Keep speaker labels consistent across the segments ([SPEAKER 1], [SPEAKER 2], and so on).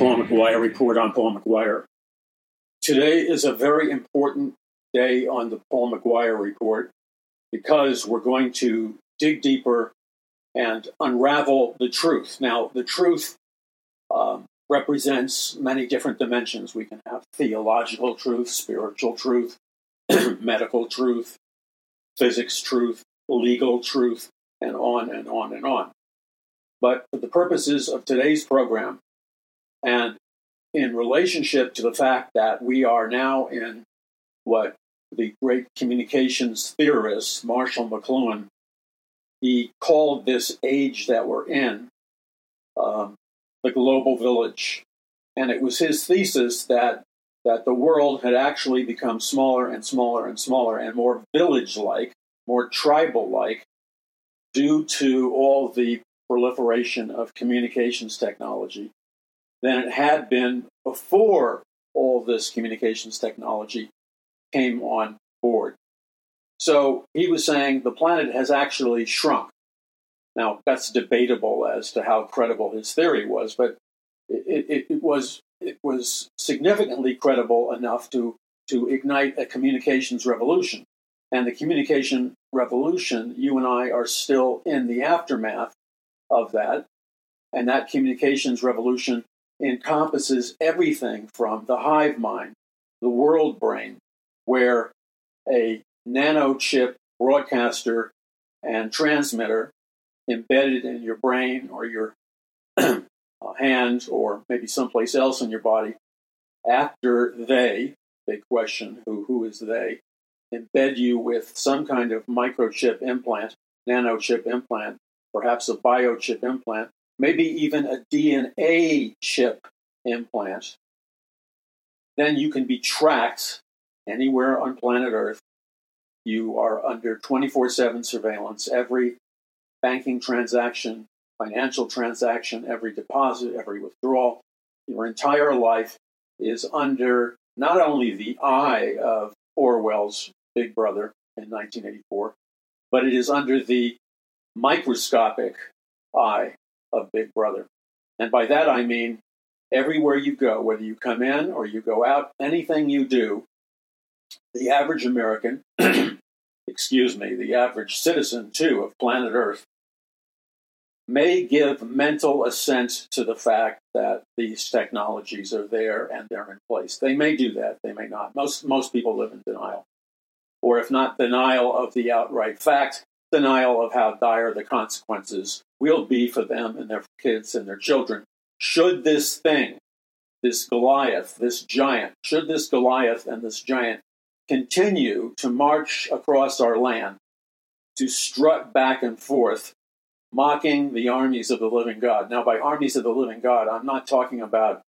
[SPEAKER 1] Paul McGuire Report on Paul McGuire. Today is a very important day on the Paul McGuire Report because we're going to dig deeper and unravel the truth. Now, the truth um, represents many different dimensions. We can have theological truth, spiritual truth, medical truth, physics truth, legal truth, and on and on and on. But for the purposes of today's program, and in relationship to the fact that we are now in what the great communications theorist Marshall McLuhan he called this age that we're in um, the global village, and it was his thesis that that the world had actually become smaller and smaller and smaller and more village-like, more tribal-like, due to all the proliferation of communications technology than it had been before all this communications technology came on board. So he was saying the planet has actually shrunk. Now, that's debatable as to how credible his theory was, but it, it, it was it was significantly credible enough to to ignite a communications revolution. And the communication revolution, you and I are still in the aftermath of that. And that communications revolution encompasses everything from the hive mind, the world brain, where a nano chip broadcaster and transmitter embedded in your brain or your hand or maybe someplace else in your body after they, big question, who, who is they, embed you with some kind of microchip implant, nanochip implant, perhaps a biochip implant, maybe even a DNA chip implant, then you can be tracked anywhere on planet Earth you are under 24 7 surveillance. Every banking transaction, financial transaction, every deposit, every withdrawal, your entire life is under not only the eye of Orwell's Big Brother in 1984, but it is under the microscopic eye of Big Brother. And by that I mean everywhere you go, whether you come in or you go out, anything you do, the average American excuse me, the average citizen, too, of planet Earth, may give mental assent to the fact that these technologies are there and they're in place. They may do that, they may not. Most, most people live in denial. Or if not denial of the outright fact, denial of how dire the consequences will be for them and their kids and their children. Should this thing, this Goliath, this giant, should this Goliath and this giant continue to march across our land, to strut back and forth, mocking the armies of the living God. Now, by armies of the living God, I'm not talking about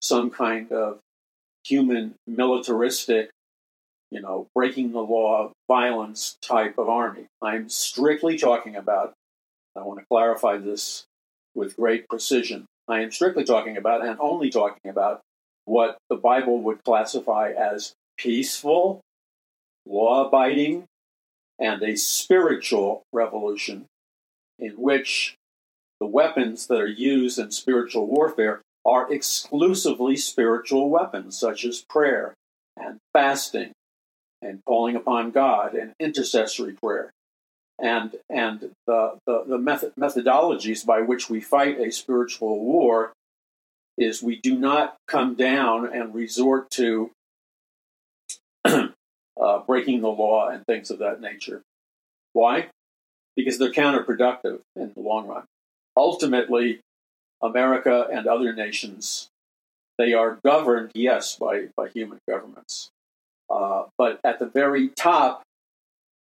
[SPEAKER 1] some kind of human militaristic, you know, breaking the law, violence type of army. I'm strictly talking about, I want to clarify this with great precision. I am strictly talking about and only talking about what the Bible would classify as peaceful, law abiding, and a spiritual revolution in which the weapons that are used in spiritual warfare are exclusively spiritual weapons, such as prayer and fasting and calling upon God and intercessory prayer. And, and the, the, the method, methodologies by which we fight a spiritual war is we do not come down and resort to uh, breaking the law and things of that nature. Why? Because they're counterproductive in the long run. Ultimately, America and other nations, they are governed, yes, by, by human governments. Uh, but at the very top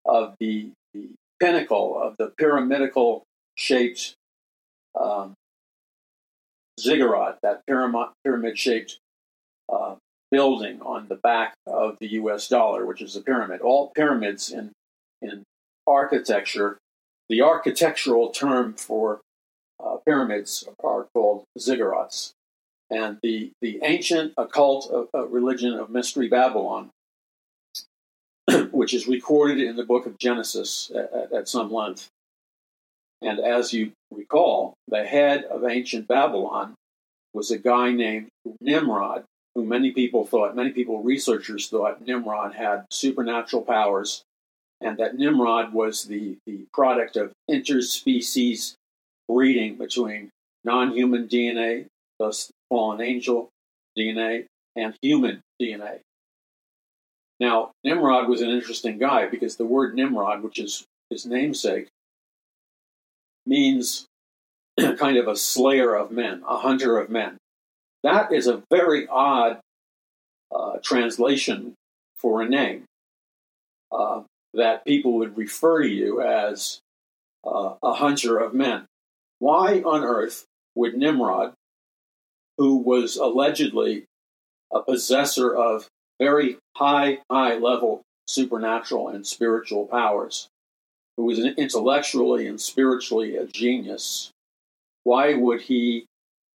[SPEAKER 1] of the, the pinnacle of the pyramidical shaped um, ziggurat, that pyramid shaped uh, building on the back of the US dollar, which is a pyramid. All pyramids in, in architecture, the architectural term for uh, pyramids are called ziggurats. And the, the ancient occult uh, religion of Mystery Babylon, which is recorded in the book of Genesis at, at some length. And as you recall, the head of ancient Babylon was a guy named Nimrod, who many people thought, many people, researchers thought Nimrod had supernatural powers, and that Nimrod was the, the product of interspecies breeding between non human DNA, thus fallen angel DNA, and human DNA. Now, Nimrod was an interesting guy because the word Nimrod, which is his namesake, means kind of a slayer of men, a hunter of men. That is a very odd uh, translation for a name. Uh, that people would refer to you as uh, a hunter of men. Why on earth would Nimrod, who was allegedly a possessor of very high, high level supernatural and spiritual powers, who was intellectually and spiritually a genius, why would he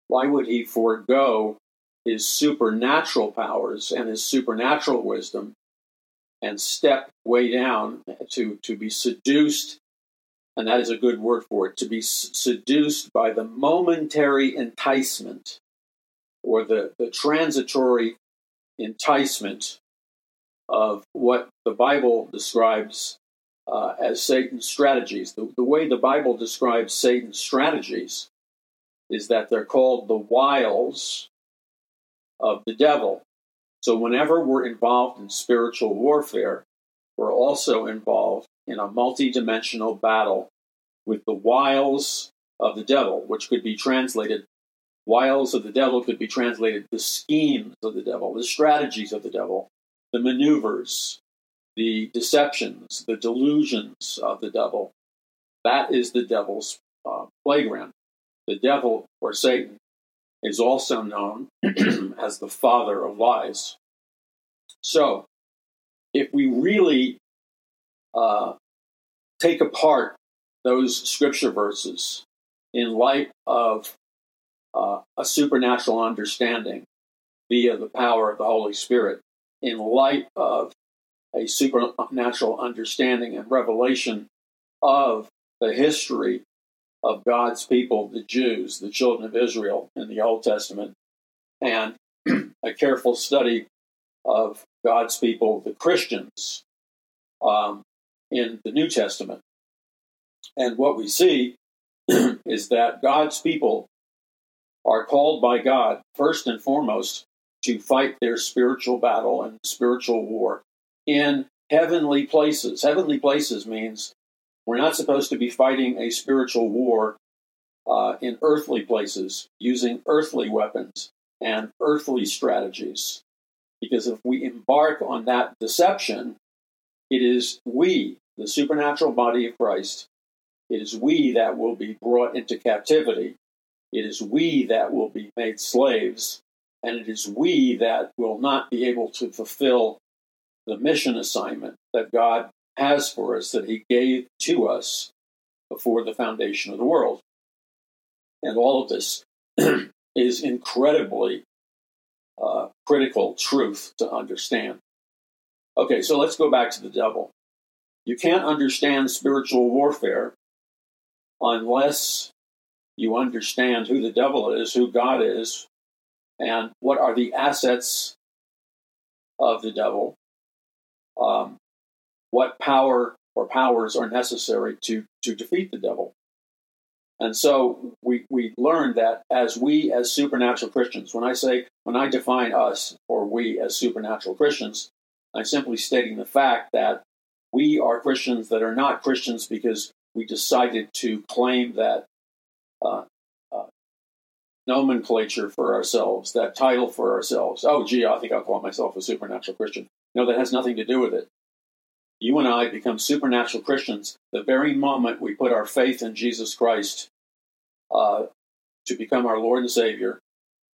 [SPEAKER 1] why would he forego his supernatural powers and his supernatural wisdom and step way down to, to be seduced, and that is a good word for it, to be seduced by the momentary enticement or the, the transitory enticement of what the Bible describes uh, as Satan's strategies. The, the way the Bible describes Satan's strategies is that they're called the wiles of the devil. So, whenever we're involved in spiritual warfare, we're also involved in a multidimensional battle with the wiles of the devil, which could be translated wiles of the devil could be translated the schemes of the devil, the strategies of the devil, the maneuvers, the deceptions, the delusions of the devil. That is the devil's uh, playground. The devil, or Satan, is also known as the father of lies. So, if we really uh, take apart those scripture verses in light of uh, a supernatural understanding via the power of the Holy Spirit, in light of a supernatural understanding and revelation of the history of God's people, the Jews, the children of Israel in the Old Testament, and a careful study of God's people, the Christians, um, in the New Testament. And what we see is that God's people are called by God, first and foremost, to fight their spiritual battle and spiritual war in heavenly places. Heavenly places means we're not supposed to be fighting a spiritual war uh, in earthly places using earthly weapons and earthly strategies. Because if we embark on that deception, it is we, the supernatural body of Christ, it is we that will be brought into captivity. It is we that will be made slaves. And it is we that will not be able to fulfill the mission assignment that God has for us that he gave to us before the foundation of the world. And all of this is incredibly uh, critical truth to understand. Okay, so let's go back to the devil. You can't understand spiritual warfare unless you understand who the devil is, who God is, and what are the assets of the devil. Um, what power or powers are necessary to, to defeat the devil. And so we, we learned that as we, as supernatural Christians, when I say, when I define us or we as supernatural Christians, I'm simply stating the fact that we are Christians that are not Christians because we decided to claim that nomenclature for ourselves, that title for ourselves. Oh, gee, I think I'll call myself a supernatural Christian. No, that has nothing to do with it you and I become supernatural Christians the very moment we put our faith in Jesus Christ uh, to become our Lord and Savior,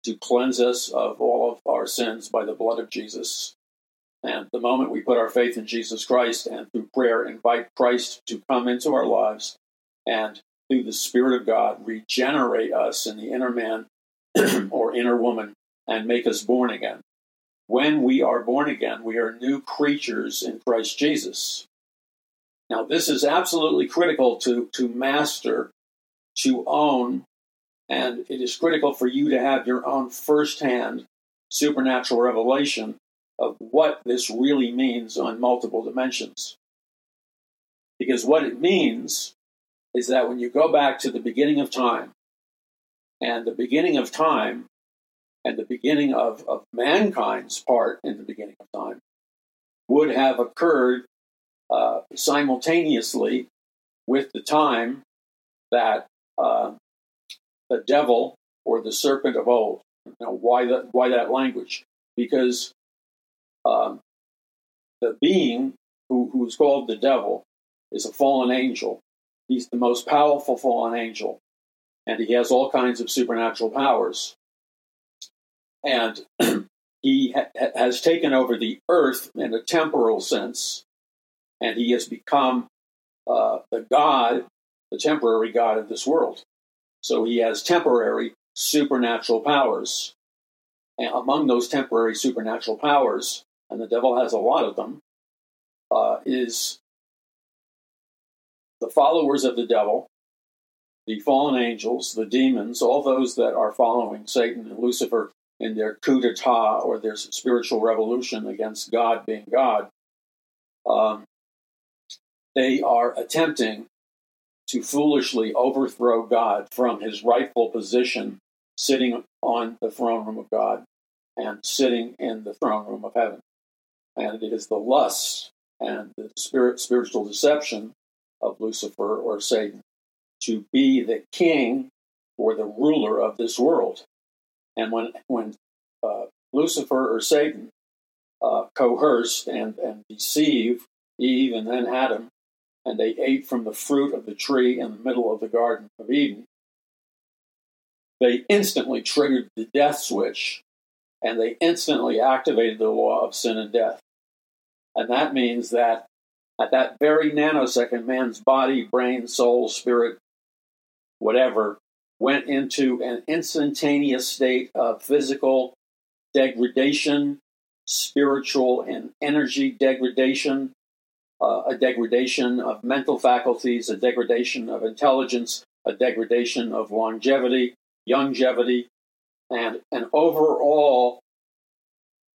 [SPEAKER 1] to cleanse us of all of our sins by the blood of Jesus. And the moment we put our faith in Jesus Christ and through prayer invite Christ to come into our lives and through the Spirit of God regenerate us in the inner man or inner woman and make us born again when we are born again, we are new creatures in Christ Jesus. Now, this is absolutely critical to, to master, to own, And it is critical for you to have your own firsthand supernatural revelation of what this really means on multiple dimensions. Because what it means is that when you go back to the beginning of time, and the beginning of time, and the beginning of, of mankind's part in the beginning of time, would have occurred uh, simultaneously with the time that uh, the devil or the serpent of old. Now, why that? Why that language? Because um, the being who, who's called the devil is a fallen angel. He's the most powerful fallen angel, and he has all kinds of supernatural powers. And he ha- has taken over the earth in a temporal sense, and he has become uh, the God, the temporary God of this world. So he has temporary supernatural powers. And among those temporary supernatural powers, and the devil has a lot of them, uh, is the followers of the devil, the fallen angels, the demons, all those that are following Satan and Lucifer in their coup d'etat or their spiritual revolution against God being God. Um, they are attempting to foolishly overthrow God from his rightful position, sitting on the throne room of God and sitting in the throne room of heaven. And it is the lust and the spirit, spiritual deception of Lucifer or Satan to be the king or the ruler of this world. And when, when uh, Lucifer or Satan uh, coerced and, and deceived Eve and then Adam and they ate from the fruit of the tree in the middle of the Garden of Eden, they instantly triggered the death switch and they instantly activated the law of sin and death. And that means that at that very nanosecond, man's body, brain, soul, spirit, whatever, went into an instantaneous state of physical degradation, spiritual and energy degradation, uh, a degradation of mental faculties, a degradation of intelligence, a degradation of longevity, longevity, and an overall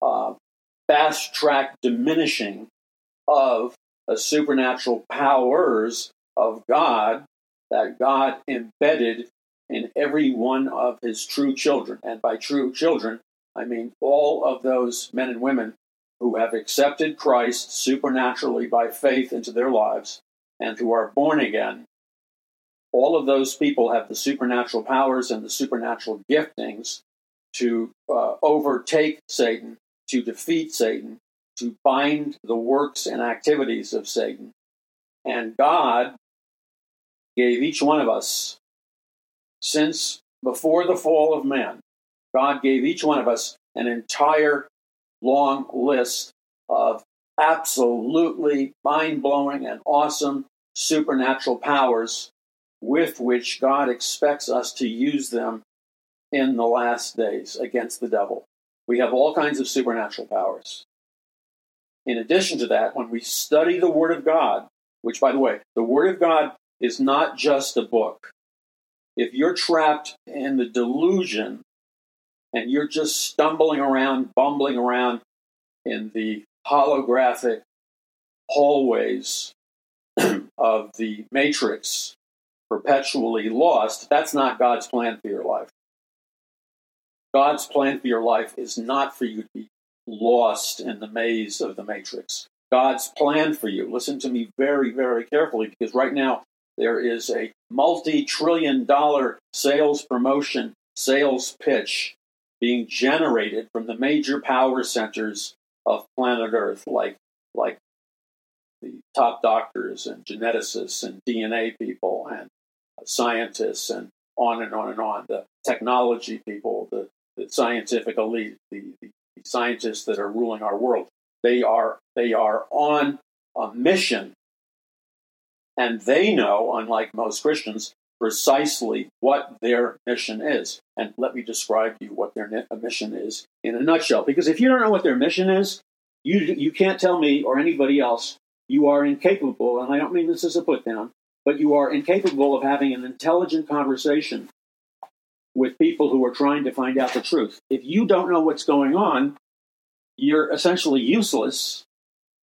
[SPEAKER 1] uh, fast track diminishing of the supernatural powers of God that God embedded in every one of his true children. And by true children, I mean all of those men and women who have accepted Christ supernaturally by faith into their lives and who are born again, all of those people have the supernatural powers and the supernatural giftings to uh, overtake Satan, to defeat Satan, to bind the works and activities of Satan. And God gave each one of us, since before the fall of man, God gave each one of us an entire long list of absolutely mind blowing and awesome supernatural powers with which God expects us to use them in the last days against the devil. We have all kinds of supernatural powers. In addition to that, when we study the Word of God, which, by the way, the Word of God is not just a book. If you're trapped in the delusion and you're just stumbling around, bumbling around in the holographic hallways of the matrix, perpetually lost, that's not God's plan for your life. God's plan for your life is not for you to be lost in the maze of the matrix. God's plan for you, listen to me very, very carefully, because right now there is a multi trillion dollar sales promotion, sales pitch being generated from the major power centers of planet Earth, like like the top doctors and geneticists and DNA people and scientists and on and on and on, the technology people, the, the scientific elite, the, the, the scientists that are ruling our world. They are they are on a mission, and they know, unlike most Christians, precisely what their mission is. And let me describe to you what their mission is in a nutshell. Because if you don't know what their mission is, you, you can't tell me or anybody else you are incapable, and I don't mean this as a put down, but you are incapable of having an intelligent conversation with people who are trying to find out the truth. If you don't know what's going on, you're essentially useless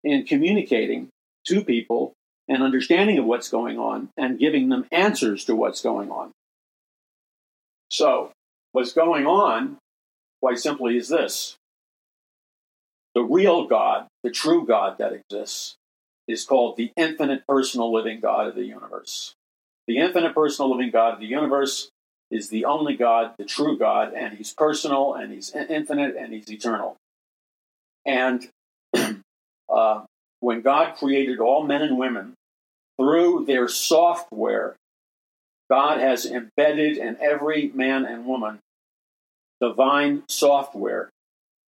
[SPEAKER 1] in communicating to people and understanding of what's going on and giving them answers to what's going on. So, what's going on, quite simply, is this the real God, the true God that exists, is called the infinite personal living God of the universe. The infinite personal living God of the universe is the only God, the true God, and he's personal and he's infinite and he's eternal. And uh, when God created all men and women through their software, God has embedded in every man and woman divine software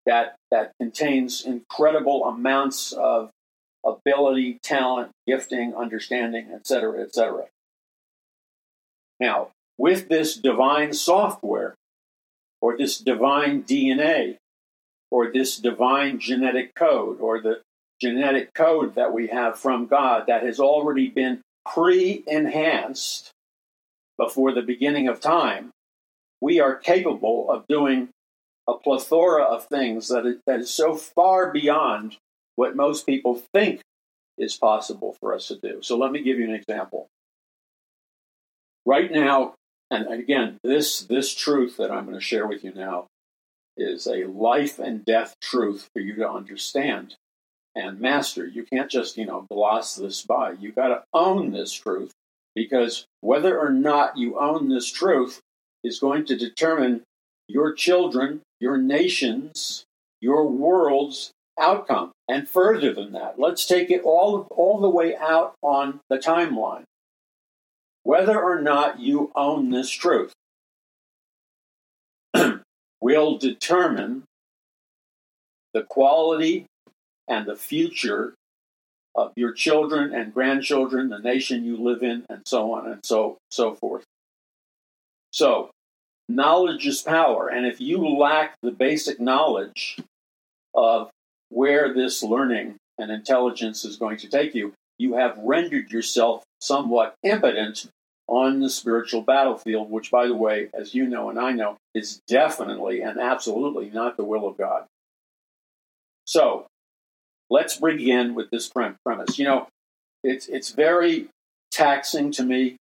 [SPEAKER 1] that, that contains incredible amounts of ability, talent, gifting, understanding, etc., etc. Now, with this divine software, or this divine DNA, or this divine genetic code, or the genetic code that we have from God that has already been pre enhanced before the beginning of time, we are capable of doing a plethora of things that is, that is so far beyond what most people think is possible for us to do. So let me give you an example. Right now, and again, this this truth that I'm going to share with you now is a life and death truth for you to understand and master. You can't just, you know, gloss this by. You got to own this truth because whether or not you own this truth is going to determine your children, your nations, your world's outcome. And further than that, let's take it all, all the way out on the timeline whether or not you own this truth will determine the quality and the future of your children and grandchildren, the nation you live in, and so on and so so forth. So, knowledge is power, and if you lack the basic knowledge of where this learning and intelligence is going to take you, you have rendered yourself somewhat impotent on the spiritual battlefield, which, by the way, as you know and I know, is definitely and absolutely not the will of God. So, let's begin with this premise. You know, it's it's very taxing to me,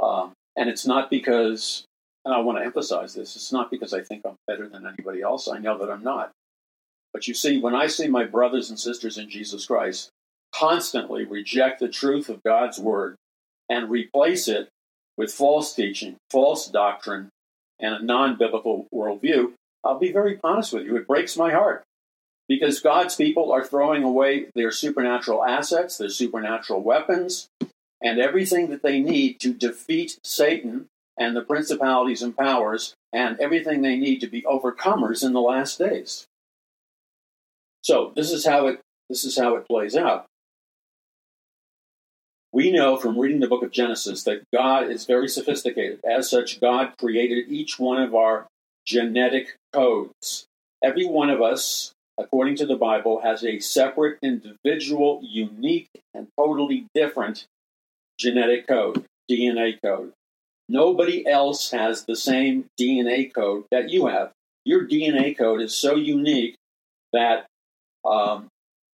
[SPEAKER 1] um, and it's not because, and I want to emphasize this. It's not because I think I'm better than anybody else. I know that I'm not. But you see, when I see my brothers and sisters in Jesus Christ constantly reject the truth of God's word and replace it with false teaching, false doctrine, and a non biblical worldview, I'll be very honest with you, it breaks my heart. Because God's people are throwing away their supernatural assets, their supernatural weapons, and everything that they need to defeat Satan and the principalities and powers, and everything they need to be overcomers in the last days. So this is how it this is how it plays out. We know from reading the book of Genesis that God is very sophisticated. As such, God created each one of our genetic codes. Every one of us, according to the Bible, has a separate, individual, unique, and totally different genetic code, DNA code. Nobody else has the same DNA code that you have. Your DNA code is so unique that um,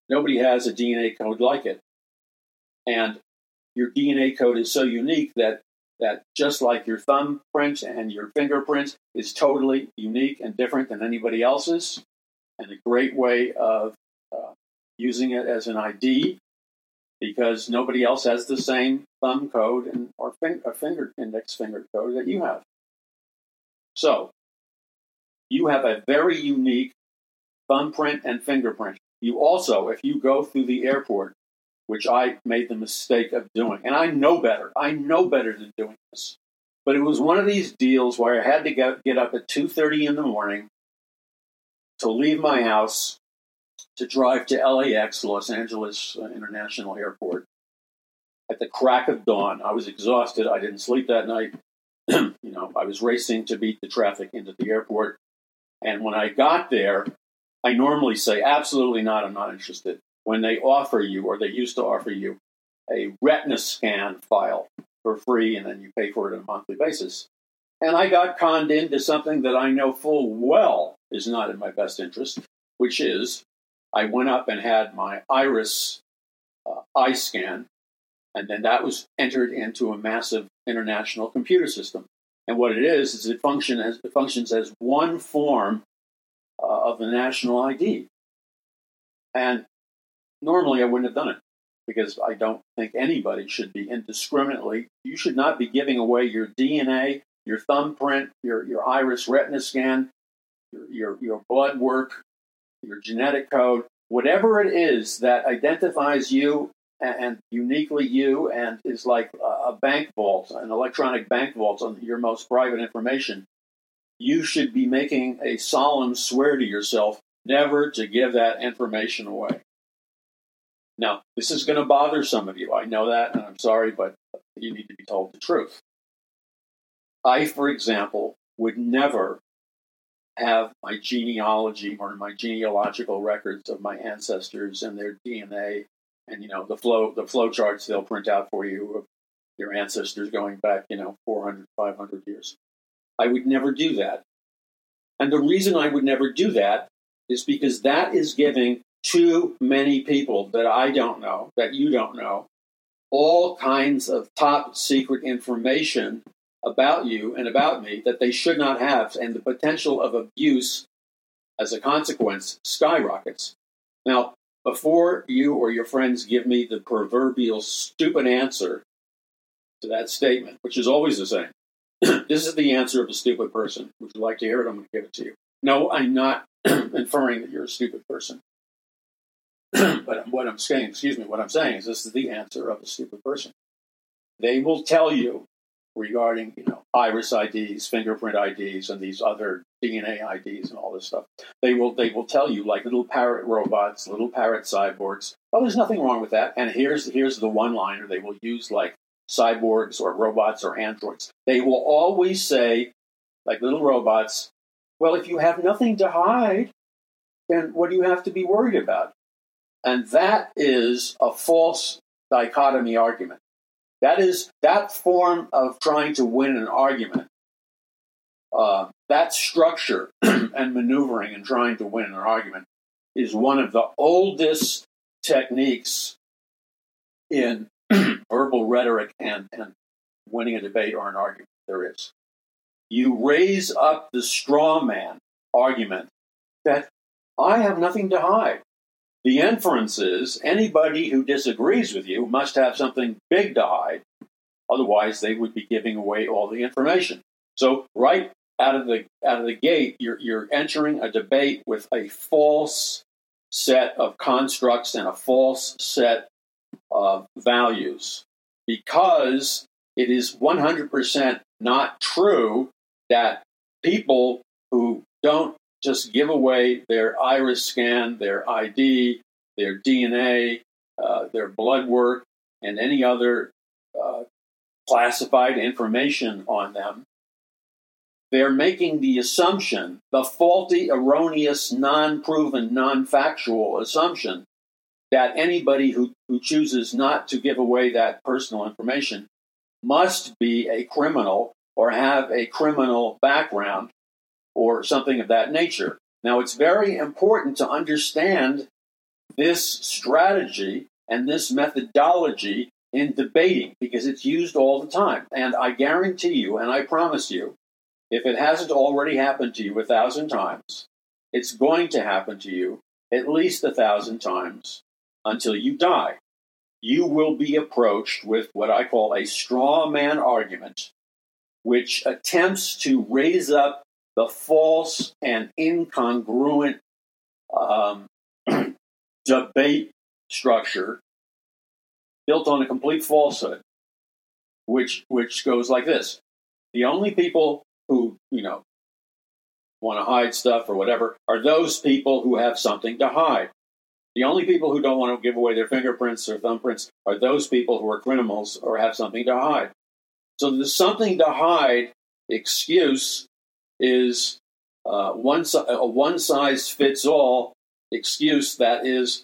[SPEAKER 1] nobody has a DNA code like it. And your DNA code is so unique that that just like your thumbprint and your fingerprint is totally unique and different than anybody else's, and a great way of uh, using it as an ID because nobody else has the same thumb code and or fin- finger index finger code that you have. So you have a very unique thumbprint and fingerprint. You also, if you go through the airport which I made the mistake of doing. And I know better. I know better than doing this. But it was one of these deals where I had to get, get up at 2.30 in the morning to leave my house to drive to LAX, Los Angeles uh, International Airport, at the crack of dawn. I was exhausted. I didn't sleep that night. you know, I was racing to beat the traffic into the airport. And when I got there, I normally say, absolutely not, I'm not interested when they offer you, or they used to offer you, a retina scan file for free, and then you pay for it on a monthly basis. And I got conned into something that I know full well is not in my best interest, which is I went up and had my iris uh, eye scan, and then that was entered into a massive international computer system. And what it is is it function as it functions as one form uh, of the national ID. And normally I wouldn't have done it because I don't think anybody should be indiscriminately. You should not be giving away your DNA, your thumbprint, your your iris retina scan, your your, your blood work, your genetic code, whatever it is that identifies you and uniquely you and is like a bank vault, an electronic bank vault on your most private information, you should be making a solemn swear to yourself never to give that information away. Now, this is going to bother some of you. I know that, and I'm sorry, but you need to be told the truth. I, for example, would never have my genealogy or my genealogical records of my ancestors and their DNA and you know the flow the flow charts they'll print out for you of your ancestors going back you know 400 500 years i would never do that and the reason i would never do that is because that is giving too many people that i don't know that you don't know all kinds of top secret information about you and about me that they should not have and the potential of abuse as a consequence skyrockets now before you or your friends give me the proverbial stupid answer to that statement, which is always the same, this is the answer of a stupid person. Would you like to hear it? I'm going to give it to you. No, I'm not inferring that you're a stupid person. but what I'm saying, excuse me, what I'm saying is this is the answer of a stupid person. They will tell you regarding, you know, iris IDs, fingerprint IDs, and these other DNA IDs and all this stuff. They will they will tell you like little parrot robots, little parrot cyborgs. Oh, there's nothing wrong with that. And here's here's the one liner they will use like cyborgs or robots or androids. They will always say, like little robots, well, if you have nothing to hide, then what do you have to be worried about? And that is a false dichotomy argument. That is that form of trying to win an argument. Uh, that structure and maneuvering and trying to win an argument is one of the oldest techniques in verbal rhetoric and, and winning a debate or an argument there is. You raise up the straw man argument that I have nothing to hide. The inference is anybody who disagrees with you must have something big to hide. Otherwise, they would be giving away all the information. So, right out of the out of the gate, you're you're entering a debate with a false set of constructs and a false set of values because it is 100% not true that people who don't just give away their iris scan, their ID, their DNA, uh, their blood work, and any other uh, classified information on them. They're making the assumption, the faulty, erroneous, non proven, non factual assumption that anybody who, who chooses not to give away that personal information must be a criminal or have a criminal background or something of that nature. Now, it's very important to understand this strategy and this methodology in debating because it's used all the time. And I guarantee you, and I promise you, if it hasn't already happened to you a thousand times, it's going to happen to you at least a thousand times until you die. You will be approached with what I call a straw man argument, which attempts to raise up the false and incongruent um, debate structure built on a complete falsehood, which which goes like this: the only people who you know want to hide stuff or whatever are those people who have something to hide. The only people who don't want to give away their fingerprints or thumbprints are those people who are criminals or have something to hide. So the something to hide excuse is uh, one a one size fits all excuse that is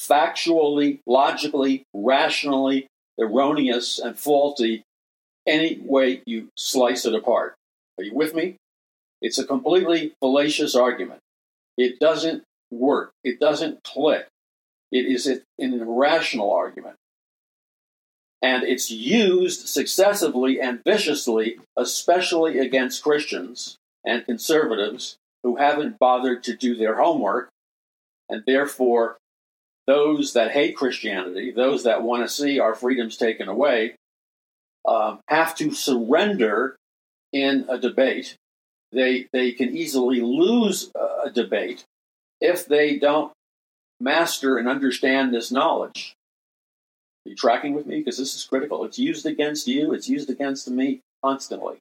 [SPEAKER 1] factually, logically, rationally erroneous and faulty any way you slice it apart. Are you with me? It's a completely fallacious argument. It doesn't work. It doesn't click. It is an irrational argument. And it's used successively and viciously, especially against Christians and conservatives who haven't bothered to do their homework. And therefore, those that hate Christianity, those that want to see our freedoms taken away, um, have to surrender in a debate. They, they can easily lose a debate if they don't master and understand this knowledge. Are you tracking with me? Because this is critical. It's used against you, it's used against me constantly.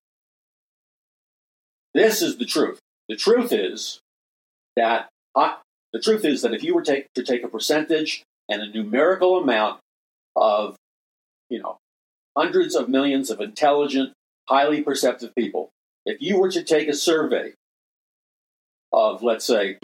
[SPEAKER 1] This is the truth. The truth is that I, the truth is that if you were take, to take a percentage and a numerical amount of, you know, hundreds of millions of intelligent, highly perceptive people, if you were to take a survey of, let's say,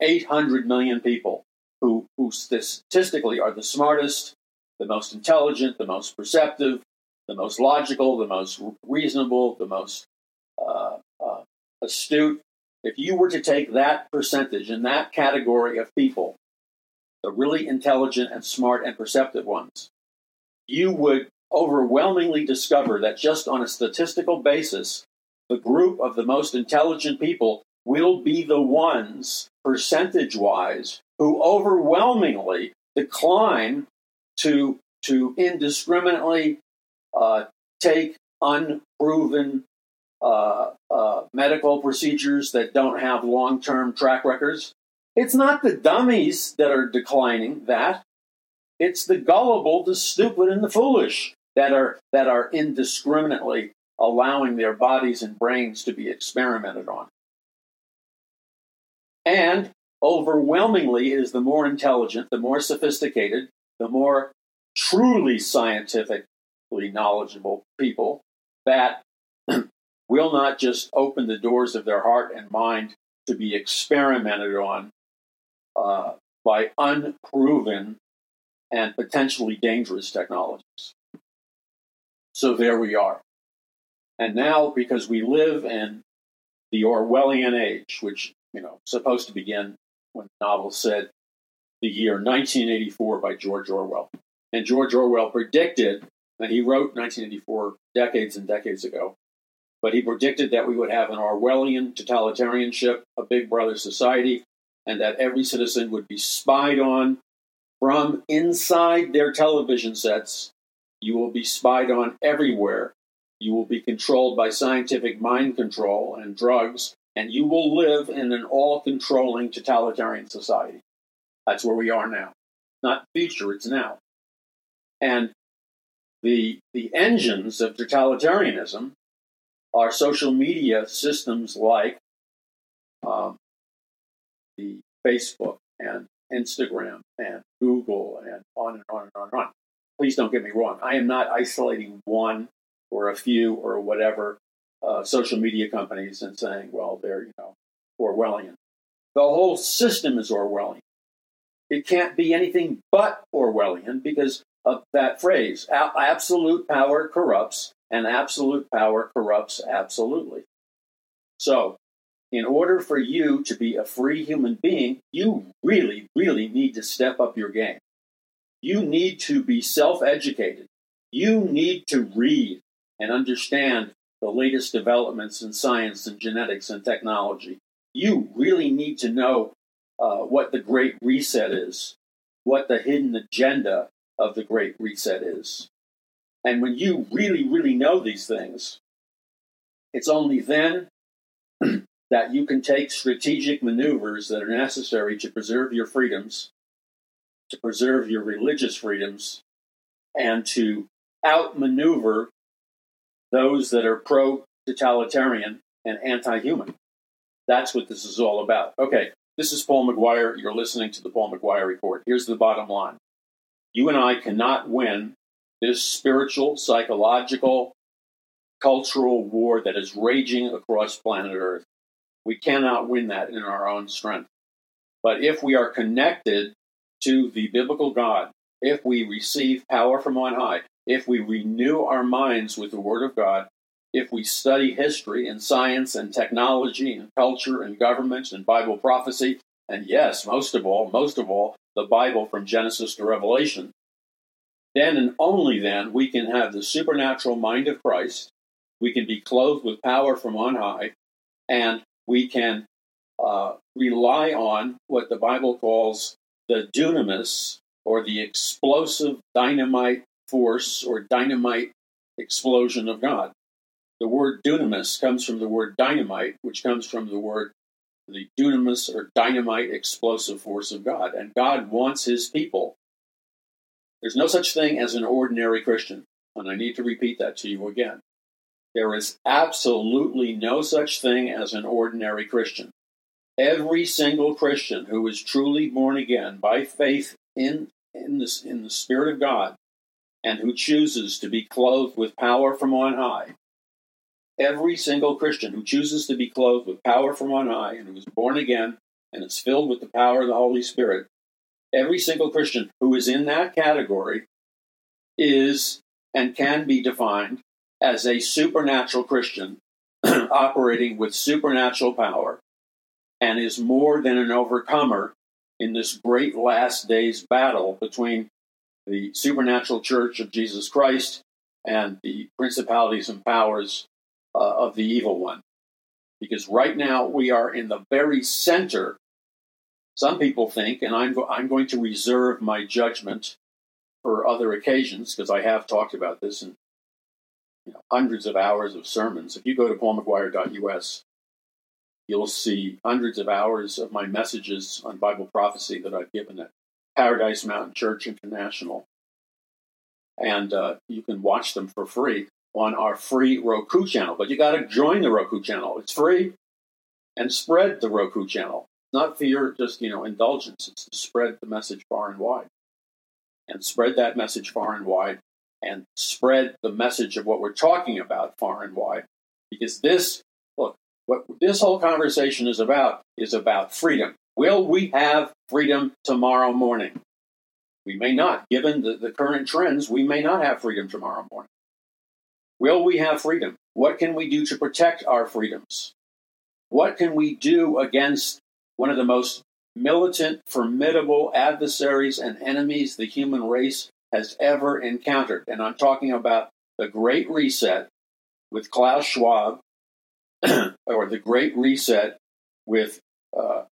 [SPEAKER 1] 800 million people who, who statistically are the smartest, the most intelligent, the most perceptive, the most logical, the most reasonable, the most uh, uh, astute. If you were to take that percentage in that category of people, the really intelligent and smart and perceptive ones, you would overwhelmingly discover that just on a statistical basis, the group of the most intelligent people will be the ones, percentage wise, who overwhelmingly decline to, to indiscriminately uh, take unproven uh, uh, medical procedures that don't have long term track records. It's not the dummies that are declining that. It's the gullible, the stupid, and the foolish that are that are indiscriminately allowing their bodies and brains to be experimented on. And overwhelmingly, is the more intelligent, the more sophisticated, the more truly scientifically knowledgeable people that will not just open the doors of their heart and mind to be experimented on uh, by unproven and potentially dangerous technologies. So there we are. And now, because we live in the Orwellian age, which you know supposed to begin when the novel said the year 1984 by George Orwell, and George Orwell predicted, and he wrote 1984 decades and decades ago, but he predicted that we would have an Orwellian totalitarianship, a Big Brother society, and that every citizen would be spied on from inside their television sets. You will be spied on everywhere. You will be controlled by scientific mind control and drugs, and you will live in an all controlling totalitarian society. That's where we are now. Not future, it's now. And the, the engines of totalitarianism are social media systems like um, the Facebook and Instagram and Google and on and on and on and on. Please don't get me wrong. I am not isolating one or a few or whatever uh, social media companies and saying, well, they're, you know, Orwellian. The whole system is Orwellian. It can't be anything but Orwellian because of that phrase absolute power corrupts, and absolute power corrupts absolutely. So, in order for you to be a free human being, you really, really need to step up your game. You need to be self educated. You need to read and understand the latest developments in science and genetics and technology. You really need to know uh, what the Great Reset is, what the hidden agenda of the Great Reset is. And when you really, really know these things, it's only then that you can take strategic maneuvers that are necessary to preserve your freedoms, to preserve your religious freedoms, and to outmaneuver those that are pro totalitarian and anti human. That's what this is all about. Okay, this is Paul McGuire. You're listening to the Paul McGuire Report. Here's the bottom line you and I cannot win this spiritual, psychological, cultural war that is raging across planet Earth. We cannot win that in our own strength. But if we are connected to the biblical God, if we receive power from on high, if we renew our minds with the Word of God, if we study history and science and technology and culture and government and Bible prophecy, and yes, most of all, most of all, the Bible from Genesis to Revelation, then and only then we can have the supernatural mind of Christ. We can be clothed with power from on high, and we can uh, rely on what the Bible calls the dunamis, or the explosive dynamite force or dynamite explosion of God. The word dunamis comes from the word dynamite, which comes from the word the dunamis or dynamite explosive force of God. And God wants his people. There's no such thing as an ordinary Christian. And I need to repeat that to you again. There is absolutely no such thing as an ordinary Christian. Every single Christian who is truly born again by faith in, in, this, in the Spirit of God and who chooses to be clothed with power from on high every single Christian who chooses to be clothed with power from on high and who is born again and is filled with the power of the Holy Spirit, every single Christian who is in that category is and can be defined as a supernatural Christian operating with supernatural power and is more than an overcomer in this great last days battle between the supernatural church of Jesus Christ and the principalities and powers uh, of the evil one. Because right now we are in the very center. Some people think, and I'm, I'm going to reserve my judgment for other occasions because I have talked about this in you know, hundreds of hours of sermons. If you go to paulmcguire.us, you'll see hundreds of hours of my messages on Bible prophecy that I've given at Paradise Mountain Church International. And uh, you can watch them for free on our free Roku channel. But you got to join the Roku channel. It's free and spread the Roku channel. Not for your just, you know, indulgence. It's to spread the message far and wide. And spread that message far and wide and spread the message of what we're talking about far and wide. Because this, look, what this whole conversation is about is about freedom. Will we have freedom tomorrow morning? We may not. Given the, the current trends, we may not have freedom tomorrow morning. Will we have freedom? What can we do to protect our freedoms? What can we do against one of the most militant, formidable adversaries and enemies the human race has ever encountered? And I'm talking about the Great Reset with Klaus Schwab, or the Great Reset with uh,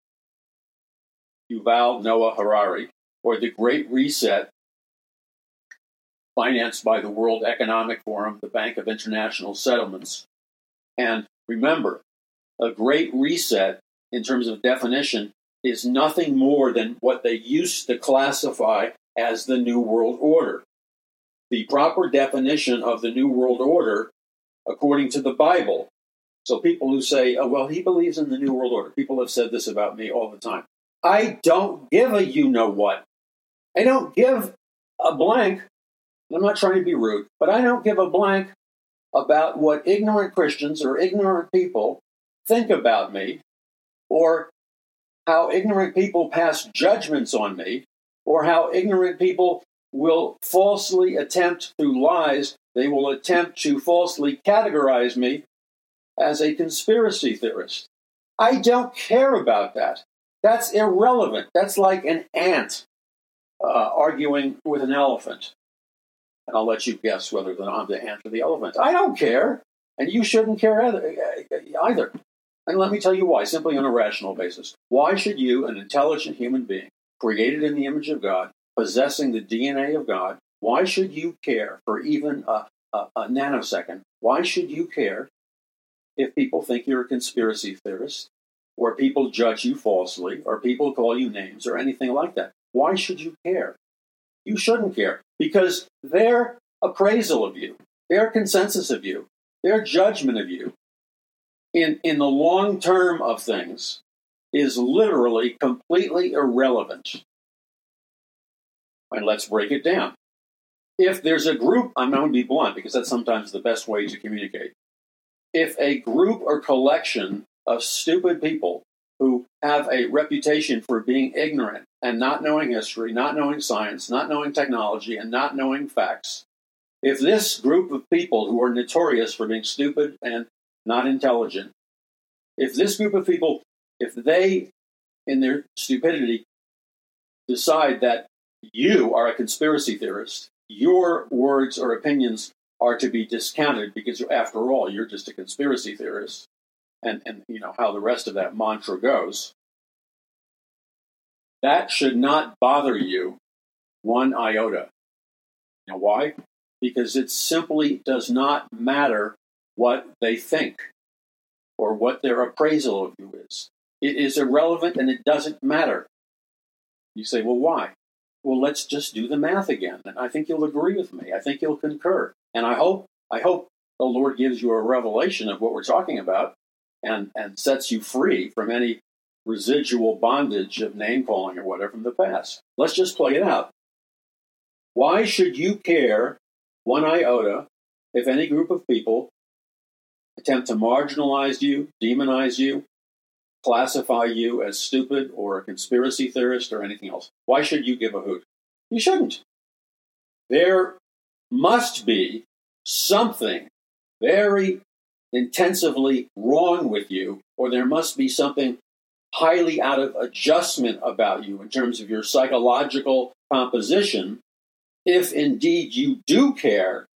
[SPEAKER 1] Yuval Noah Harari, or the Great Reset financed by the World Economic Forum, the Bank of International Settlements. And remember, a great reset in terms of definition is nothing more than what they used to classify as the New World Order. The proper definition of the New World Order, according to the Bible. So people who say, oh, well, he believes in the New World Order, people have said this about me all the time. I don't give a you know what. I don't give a blank I'm not trying to be rude, but I don't give a blank about what ignorant Christians or ignorant people think about me, or how ignorant people pass judgments on me, or how ignorant people will falsely attempt through lies, they will attempt to falsely categorize me as a conspiracy theorist. I don't care about that. That's irrelevant. That's like an ant uh, arguing with an elephant and I'll let you guess whether I'm the ant or the elephant. I don't care, and you shouldn't care either. And let me tell you why, simply on a rational basis. Why should you, an intelligent human being, created in the image of God, possessing the DNA of God, why should you care for even a, a, a nanosecond? Why should you care if people think you're a conspiracy theorist, or people judge you falsely, or people call you names, or anything like that? Why should you care? You shouldn't care because their appraisal of you, their consensus of you, their judgment of you in, in the long term of things is literally completely irrelevant. And let's break it down. If there's a group, I'm going to be blunt because that's sometimes the best way to communicate. If a group or collection of stupid people who have a reputation for being ignorant and not knowing history, not knowing science, not knowing technology, and not knowing facts, if this group of people who are notorious for being stupid and not intelligent, if this group of people, if they, in their stupidity, decide that you are a conspiracy theorist, your words or opinions are to be discounted because, after all, you're just a conspiracy theorist, and, and you know how the rest of that mantra goes. That should not bother you one iota. Know why? Because it simply does not matter what they think or what their appraisal of you is. It is irrelevant and it doesn't matter. You say, well, why? Well, let's just do the math again. And I think you'll agree with me. I think you'll concur. And I hope, I hope the Lord gives you a revelation of what we're talking about and, and sets you free from any residual bondage of name calling or whatever from the past. Let's just play it out. Why should you care one iota if any group of people attempt to marginalize you, demonize you, classify you as stupid or a conspiracy theorist or anything else? Why should you give a hoot? You shouldn't. There must be something very intensively wrong with you, or there must be something highly out of adjustment about you in terms of your psychological composition, if indeed you do care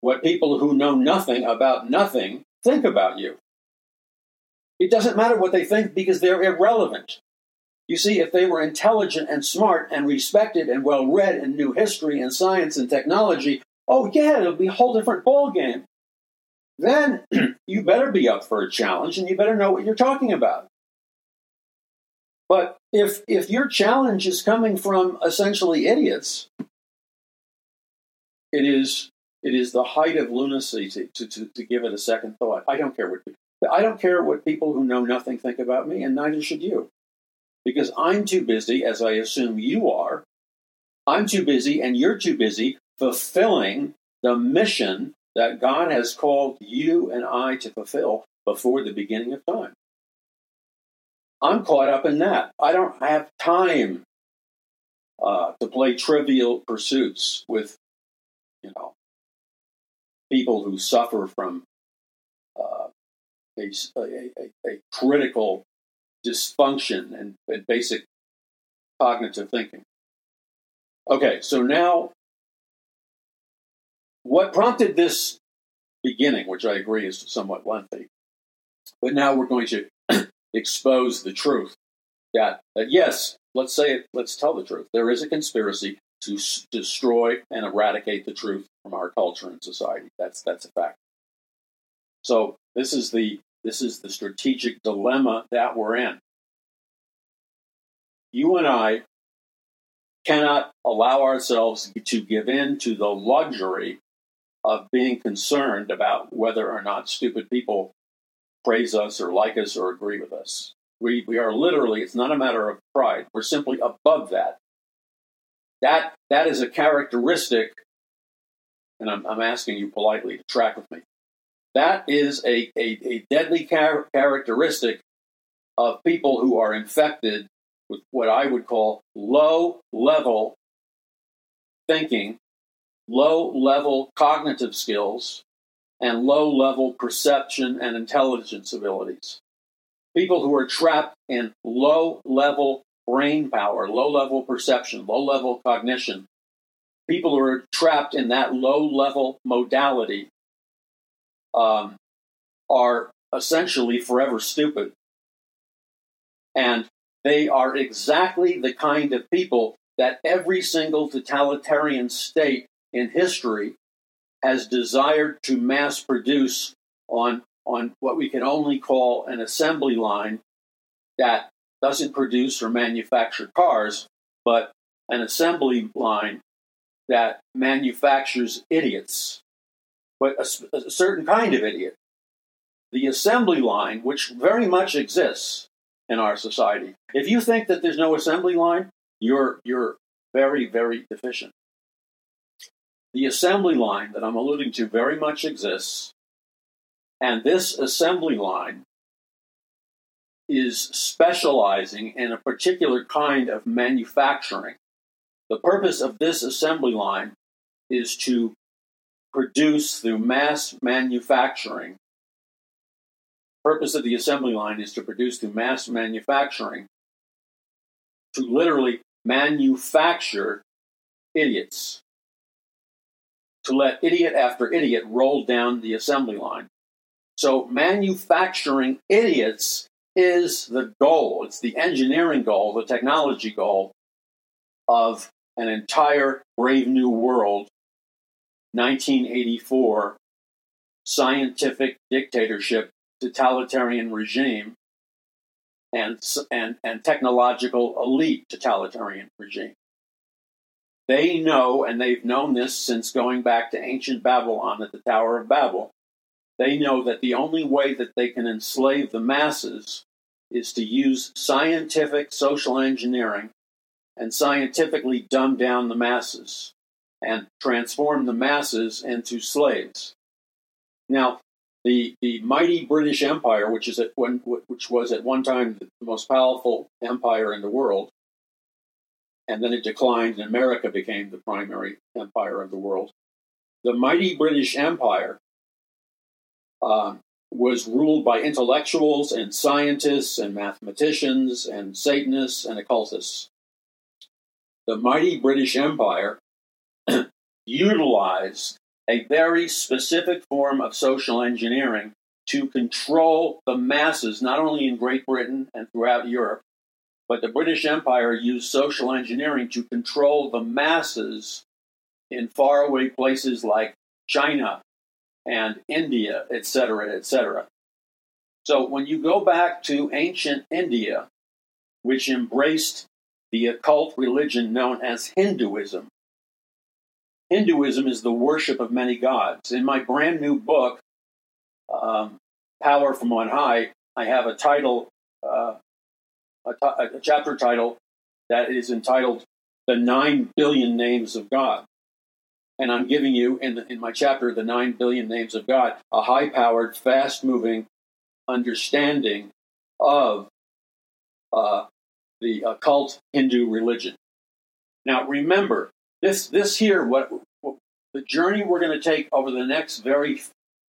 [SPEAKER 1] what people who know nothing about nothing think about you. It doesn't matter what they think because they're irrelevant. You see, if they were intelligent and smart and respected and well read and knew history and science and technology, oh yeah, it'll be a whole different ballgame. Then you better be up for a challenge and you better know what you're talking about. But if if your challenge is coming from essentially idiots, it is it is the height of lunacy to, to, to, to give it a second thought. I don't care what I don't care what people who know nothing think about me, and neither should you. Because I'm too busy, as I assume you are, I'm too busy and you're too busy fulfilling the mission that God has called you and I to fulfill before the beginning of time. I'm caught up in that. I don't have time uh, to play trivial pursuits with, you know, people who suffer from uh, a, a, a, critical dysfunction and, and basic cognitive thinking. Okay, so now what prompted this beginning, which I agree is somewhat lengthy, but now we're going to expose the truth that, that yes, let's say it, let's tell the truth. There is a conspiracy to s- destroy and eradicate the truth from our culture and society. That's that's a fact. So this is the this is the strategic dilemma that we're in. You and I cannot allow ourselves to give in to the luxury of being concerned about whether or not stupid people praise us or like us or agree with us. We, we are literally, it's not a matter of pride. We're simply above that. That, that is a characteristic, and I'm, I'm asking you politely to track with me. That is a, a, a deadly char- characteristic of people who are infected with what I would call low level thinking, low level cognitive skills, and low level perception and intelligence abilities. People who are trapped in low level brain power, low level perception, low level cognition, people who are trapped in that low level modality um, are essentially forever stupid. And they are exactly the kind of people that every single totalitarian state in history has desired to mass produce on, on what we can only call an assembly line that doesn't produce or manufacture cars, but an assembly line that manufactures idiots, but a, a, certain kind of idiot. The assembly line, which very much exists in our society. If you think that there's no assembly line, you're you're very very deficient. The assembly line that I'm alluding to very much exists, and this assembly line is specializing in a particular kind of manufacturing. The purpose of this assembly line is to produce through mass manufacturing. Purpose of the assembly line is to produce through mass manufacturing, to literally manufacture idiots, to let idiot after idiot roll down the assembly line. So, manufacturing idiots is the goal. It's the engineering goal, the technology goal of an entire Brave New World 1984 scientific dictatorship, totalitarian regime, and, and, and technological elite totalitarian regime. They know, and they've known this since going back to ancient Babylon at the Tower of Babel, they know that the only way that they can enslave the masses is to use scientific social engineering and scientifically dumb down the masses and transform the masses into slaves. Now, the, the mighty British Empire, which is at one, which was at one time the most powerful empire in the world, and then it declined, and America became the primary empire of the world. The mighty British Empire uh, was ruled by intellectuals and scientists and mathematicians and Satanists and occultists. The mighty British Empire utilized a very specific form of social engineering to control the masses, not only in Great Britain and throughout Europe, but the British Empire used social engineering to control the masses in faraway places like China and India, etc., etc. So when you go back to ancient India, which embraced the occult religion known as Hinduism, Hinduism is the worship of many gods. In my brand new book, um, Power from On High, I have a title, uh, a, t- a chapter title that is entitled The Nine Billion Names of God. And I'm giving you, in, the, in my chapter, The Nine Billion Names of God, a high powered, fast moving understanding of uh, the occult Hindu religion. Now, remember, this this here, what, what the journey we're going to take over the next very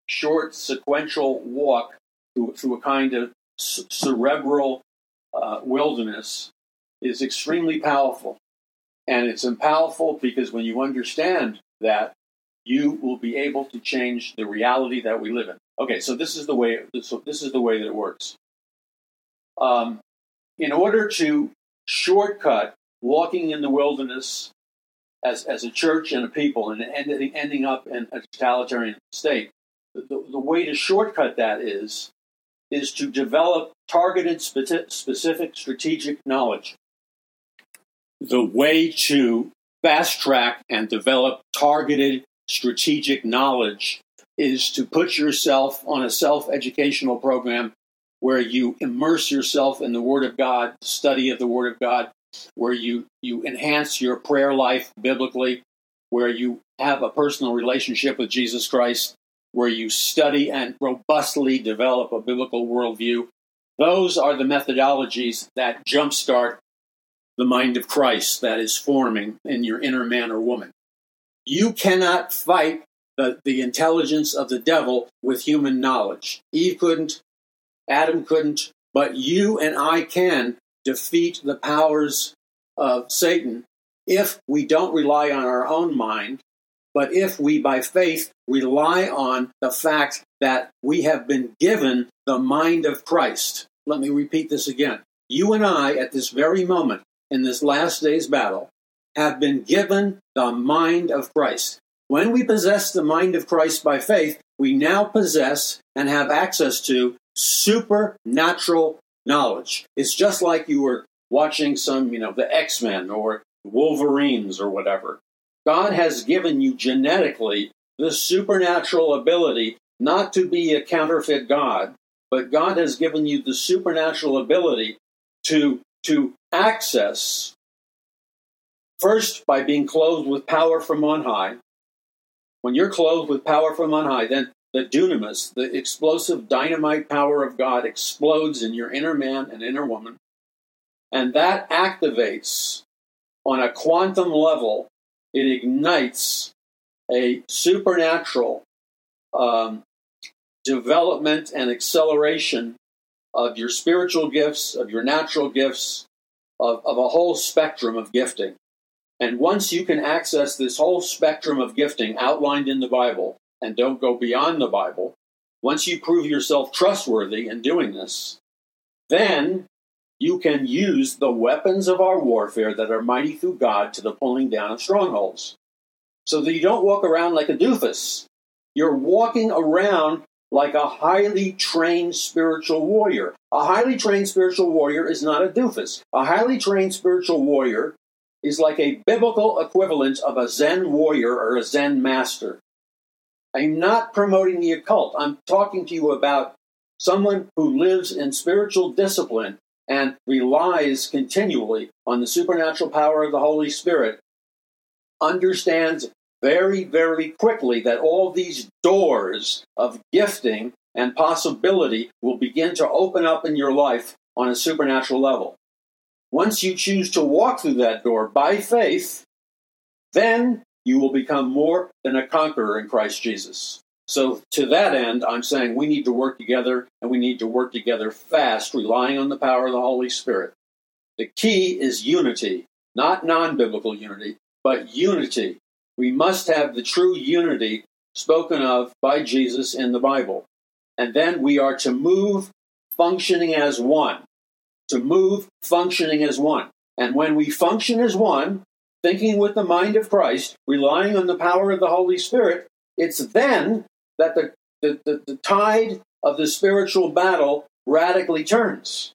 [SPEAKER 1] short sequential walk through, through a kind of c- cerebral uh, wilderness is extremely powerful. And it's powerful because when you understand that, you will be able to change the reality that we live in. Okay, so this is the way. So this is the way that it works. Um, in order to shortcut walking in the wilderness as, as a church and a people and ending, ending up in a totalitarian state, the, the way to shortcut that is is to develop targeted, specific, strategic knowledge. The way to fast track and develop targeted, strategic knowledge is to put yourself on a self educational program where you immerse yourself in the Word of God, study of the Word of God, where you, you enhance your prayer life biblically, where you have a personal relationship with Jesus Christ, where you study and robustly develop a biblical worldview. Those are the methodologies that jumpstart the mind of Christ that is forming in your inner man or woman. You cannot fight the, the intelligence of the devil with human knowledge. Eve couldn't, Adam couldn't, but you and I can defeat the powers of Satan if we don't rely on our own mind, but if we, by faith, rely on the fact that we have been given the mind of Christ. Let me repeat this again. You and I, at this very moment, in this last day's battle, have been given the mind of Christ. When we possess the mind of Christ by faith, we now possess and have access to supernatural knowledge. It's just like you were watching some, you know, the X Men or Wolverines or whatever. God has given you genetically the supernatural ability not to be a counterfeit God, but God has given you the supernatural ability to, to access, first by being clothed with power from on high, when you're clothed with power from on high, then the dunamis, the explosive dynamite power of God, explodes in your inner man and inner woman. And that activates on a quantum level, it ignites a supernatural um, development and acceleration of your spiritual gifts, of your natural gifts, of, of a whole spectrum of gifting. And once you can access this whole spectrum of gifting outlined in the Bible and don't go beyond the Bible, once you prove yourself trustworthy in doing this, then you can use the weapons of our warfare that are mighty through God to the pulling down of strongholds. So that you don't walk around like a doofus. You're walking around like a highly trained spiritual warrior. A highly trained spiritual warrior is not a doofus. A highly trained spiritual warrior is like a biblical equivalent of a Zen warrior or a Zen master. I'm not promoting the occult. I'm talking to you about someone who lives in spiritual discipline and relies continually on the supernatural power of the Holy Spirit understands very, very quickly that all these doors of gifting and possibility will begin to open up in your life on a supernatural level. Once you choose to walk through that door by faith, then you will become more than a conqueror in Christ Jesus. So, to that end, I'm saying we need to work together and we need to work together fast, relying on the power of the Holy Spirit. The key is unity, not non biblical unity, but unity. We must have the true unity spoken of by Jesus in the Bible. And then we are to move functioning as one. To move functioning as one. And when we function as one, thinking with the mind of Christ, relying on the power of the Holy Spirit, it's then that the, the, the, the tide of the spiritual battle radically turns.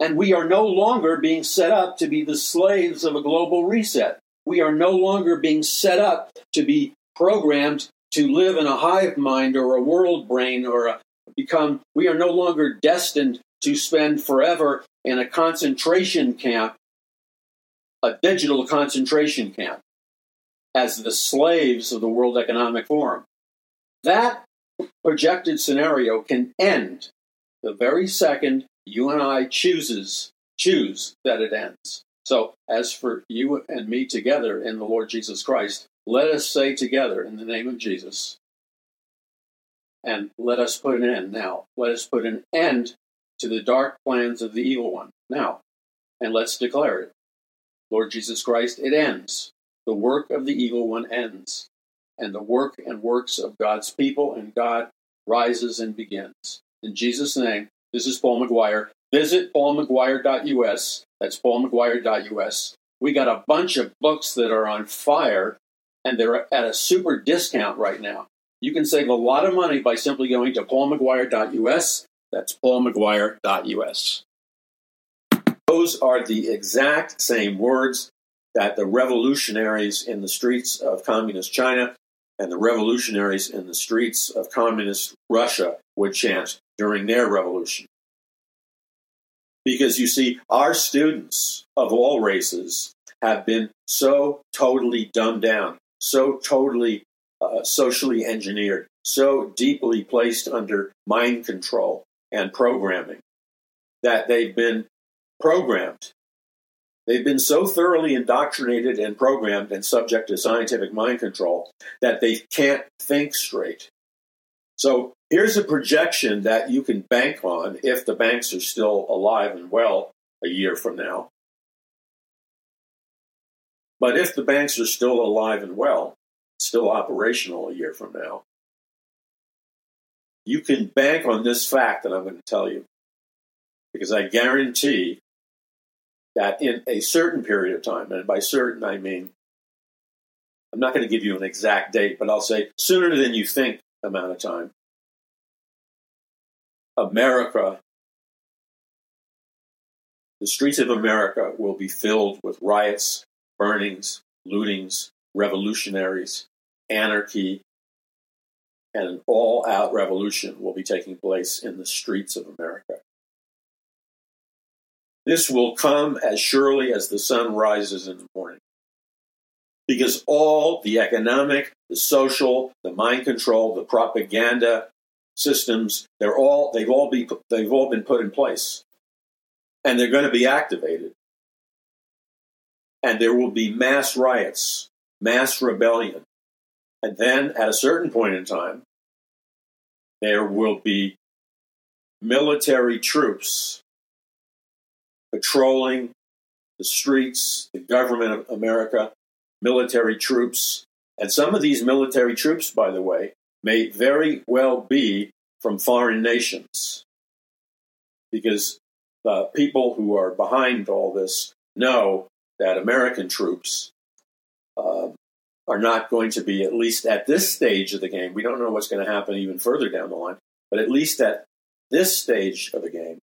[SPEAKER 1] And we are no longer being set up to be the slaves of a global reset. We are no longer being set up to be programmed to live in a hive mind or a world brain or a, become, we are no longer destined to spend forever in a concentration camp, a digital concentration camp, as the slaves of the World Economic Forum. That projected scenario can end the very second you and I chooses choose that it ends. So, as for you and me together in the Lord Jesus Christ, let us say together in the name of Jesus, and let us put an end now. Let us put an end to the dark plans of the evil one now, and let's declare it. Lord Jesus Christ, it ends. The work of the evil one ends and the work and works of God's people and God rises and begins. In Jesus' name, this is Paul McGuire. Visit paulmcguire.us. That's paulmcguire.us. We got a bunch of books that are on fire and they're at a super discount right now. You can save a lot of money by simply going to paulmcguire.us. That's paulmcguire.us. Those are the exact same words that the revolutionaries in the streets of communist China and the revolutionaries in the streets of communist Russia would chant during their revolution. Because you see, our students of all races have been so totally dumbed down, so totally uh, socially engineered, so deeply placed under mind control and programming that they've been programmed They've been so thoroughly indoctrinated and programmed and subject to scientific mind control that they can't think straight. So here's a projection that you can bank on if the banks are still alive and well a year from now. But if the banks are still alive and well, still operational a year from now, you can bank on this fact that I'm going to tell you. Because I guarantee that in a certain period of time, and by certain I mean, I'm not going to give you an exact date, but I'll say sooner than you think amount of time, America, the streets of America will be filled with riots, burnings, lootings, revolutionaries, anarchy, and an all out revolution will be taking place in the streets of America. This will come as surely as the sun rises in the morning. Because all the economic, the social, the mind control, the propaganda systems, they're all they've all be they've all been put in place. And they're going to be activated. And there will be mass riots, mass rebellion,
[SPEAKER 2] And then at a certain point in time, there will be military troops patrolling the streets, the government of America, military troops. And some of these military troops, by the way, may very well be from foreign nations. Because the people who are behind all this know that American troops uh, are not going to be, at least at this stage of the game, we don't know what's going to happen even further down the line, but at least at this stage of the game,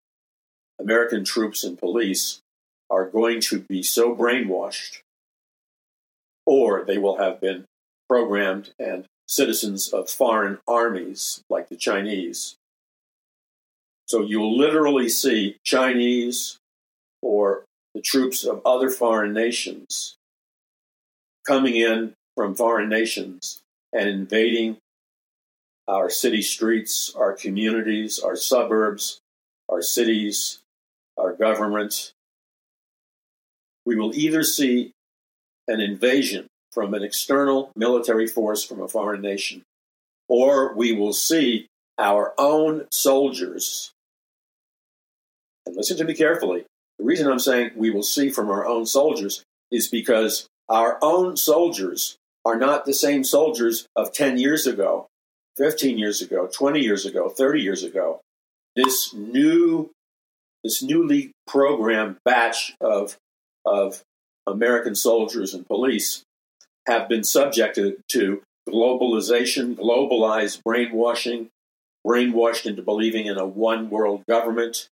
[SPEAKER 2] American troops and police are going to be so brainwashed, or they will have been programmed and citizens of foreign armies like the Chinese. So you'll literally see Chinese or the troops of other foreign nations coming in from foreign nations and invading our city streets, our communities, our suburbs, our cities, our government. We will either see an invasion from an external military force from a foreign nation, or we will see our own soldiers. And listen to me carefully. The reason I'm saying we will see from our own soldiers is because our own soldiers are not the same soldiers of 10 years ago, 15 years ago, 20 years ago, 30 years ago. This new, this newly programmed batch of, of American soldiers and police have been subjected to globalization, globalized brainwashing, brainwashed into believing in a one world government.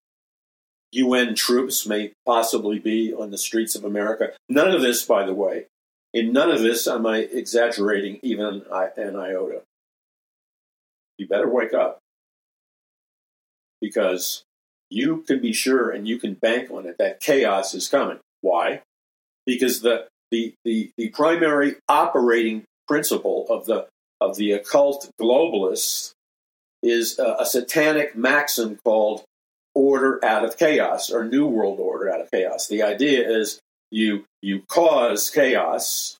[SPEAKER 2] UN troops may possibly be on the streets of America. None of this, by the way, in none of this am I exaggerating even an iota. You better wake up because you can be sure and you can bank on it that chaos is coming. Why? Because the the, the, the primary operating principle of the of the occult globalists is a, a satanic maxim called order out of chaos or new world order out of chaos. The idea is you you cause chaos,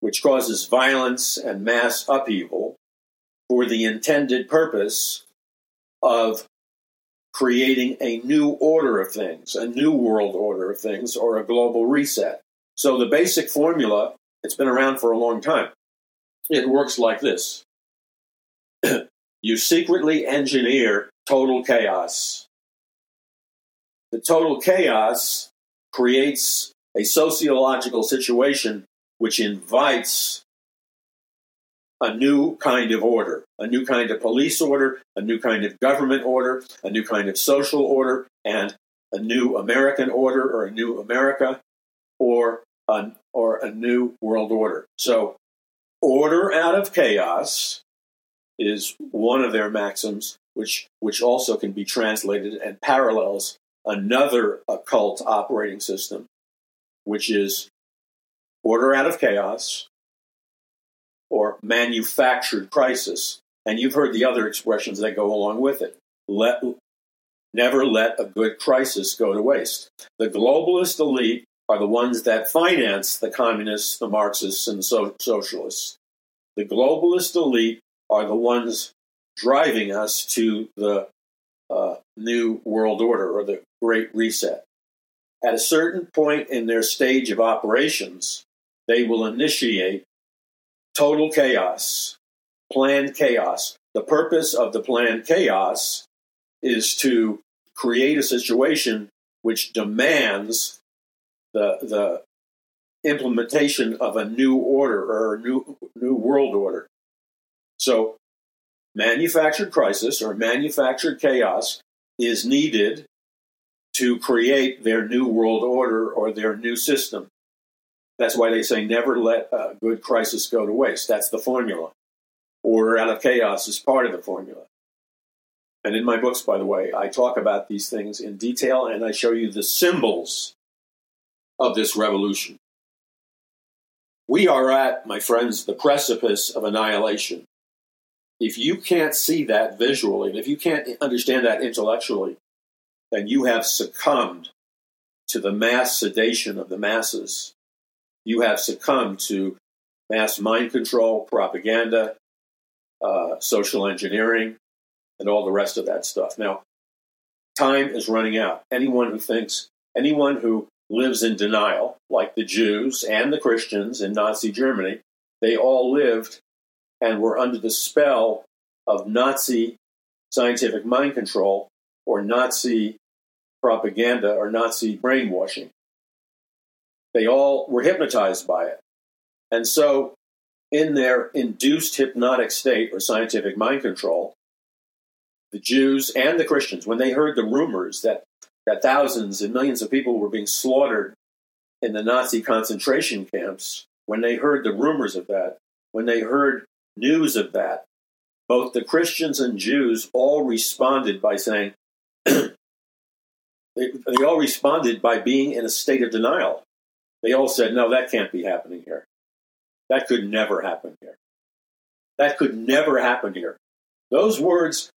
[SPEAKER 2] which causes violence and mass upheaval, for the intended purpose of creating a new order of things, a new world order of things, or a global reset. So the basic formula, it's been around for a long time. It works like this. you secretly engineer total chaos. The total chaos creates a sociological situation which invites a new kind of order, a new kind of police order, a new kind of government order, a new kind of social order, and a new American order or a new America or a, or a new world order. So, order out of chaos is one of their maxims, which, which also can be translated and parallels another occult operating system, which is order out of chaos or manufactured crisis. And you've heard the other expressions that go along with it. Let, never let a good crisis go to waste. The globalist elite are the ones that finance the communists, the Marxists, and so- socialists. The globalist elite are the ones driving us to the uh, new world order or the Great Reset. At a certain point in their stage of operations, they will initiate total chaos, planned chaos. The purpose of the planned chaos is to create a situation which demands the, the implementation of a new order or a new, new world order. So, manufactured crisis or manufactured chaos is needed to create their new world order or their new system. That's why they say never let a good crisis go to waste. That's the formula. Order out of chaos is part of the formula. And in my books, by the way, I talk about these things in detail and I show you the symbols of this revolution. We are at, my friends, the precipice of annihilation. If you can't see that visually, and if you can't understand that intellectually, then you have succumbed to the mass sedation of the masses. You have succumbed to mass mind control, propaganda, uh, social engineering, and all the rest of that stuff. Now, time is running out. Anyone who thinks, anyone who lives in denial, like the Jews and the Christians in Nazi Germany, they all lived and were under the spell of Nazi scientific mind control or Nazi propaganda or Nazi brainwashing. They all were hypnotized by it. And so, in their induced hypnotic state or scientific mind control, the Jews and the Christians, when they heard the rumors that, that thousands and millions of people were being slaughtered in the Nazi concentration camps, when they heard the rumors of that, when they heard news of that, both the Christians and Jews all responded by saying, they, they all responded by being in a state of denial. They all said, no, that can't be happening here. That could never happen here. That could never happen here. Those words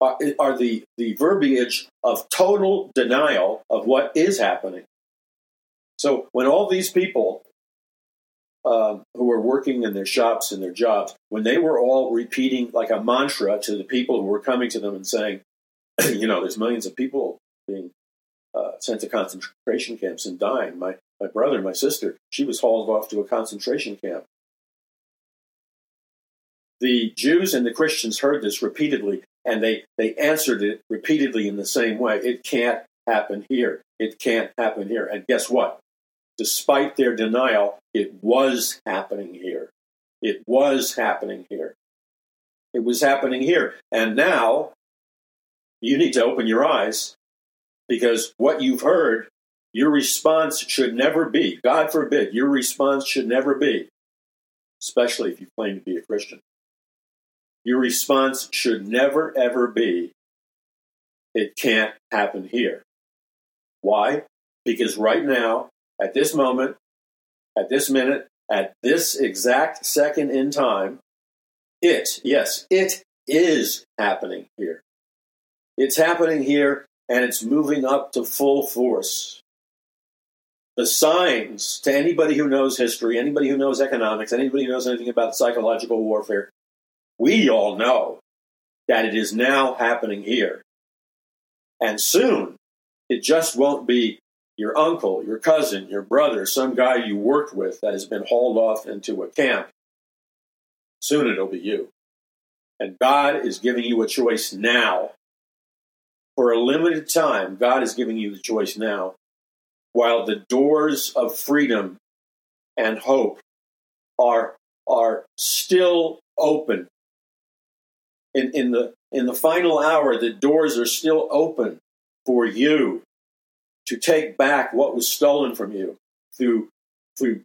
[SPEAKER 2] are, are the, the verbiage of total denial of what is happening. So when all these people um, who were working in their shops and their jobs, when they were all repeating like a mantra to the people who were coming to them and saying, you know, there's millions of people being uh, sent to concentration camps and dying. My my brother, my sister, she was hauled off to a concentration camp. The Jews and the Christians heard this repeatedly, and they, they answered it repeatedly in the same way. It can't happen here. It can't happen here. And guess what? Despite their denial, it was happening here. It was happening here. It was happening here. And now you need to open your eyes because what you've heard your response should never be, God forbid, your response should never be, especially if you claim to be a Christian. Your response should never, ever be, it can't happen here. Why? Because right now, at this moment, at this minute, at this exact second in time, it, yes, it is happening here. It's happening here and it's moving up to full force the signs to anybody who knows history, anybody who knows economics, anybody who knows anything about psychological warfare, we all know that it is now happening here. And soon, it just won't be your uncle, your cousin, your brother, some guy you worked with that has been hauled off into a camp. Soon it'll be you. And God is giving you a choice now. For a limited time, God is giving you the choice now while the doors of freedom and hope are are still open. In, in the in the final hour, the doors are still open for you to take back what was stolen from you through through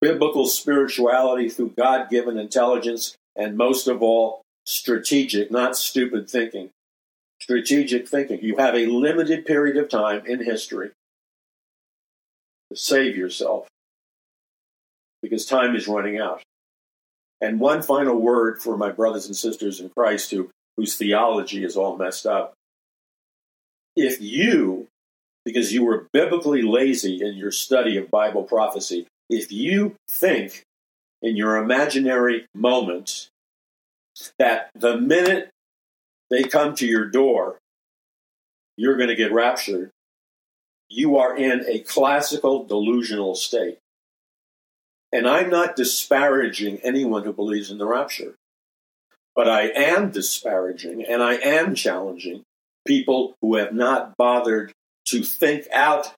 [SPEAKER 2] biblical spirituality, through God given intelligence, and most of all, strategic, not stupid thinking. Strategic thinking. You have a limited period of time in history to save yourself because time is running out. And one final word for my brothers and sisters in Christ who, whose theology is all messed up. If you, because you were biblically lazy in your study of Bible prophecy, if you think in your imaginary moment that the minute they come to your door, you're going to get raptured, you are in a classical delusional state. And I'm not disparaging anyone who believes in the rapture, but I am disparaging and I am challenging people who have not bothered to think out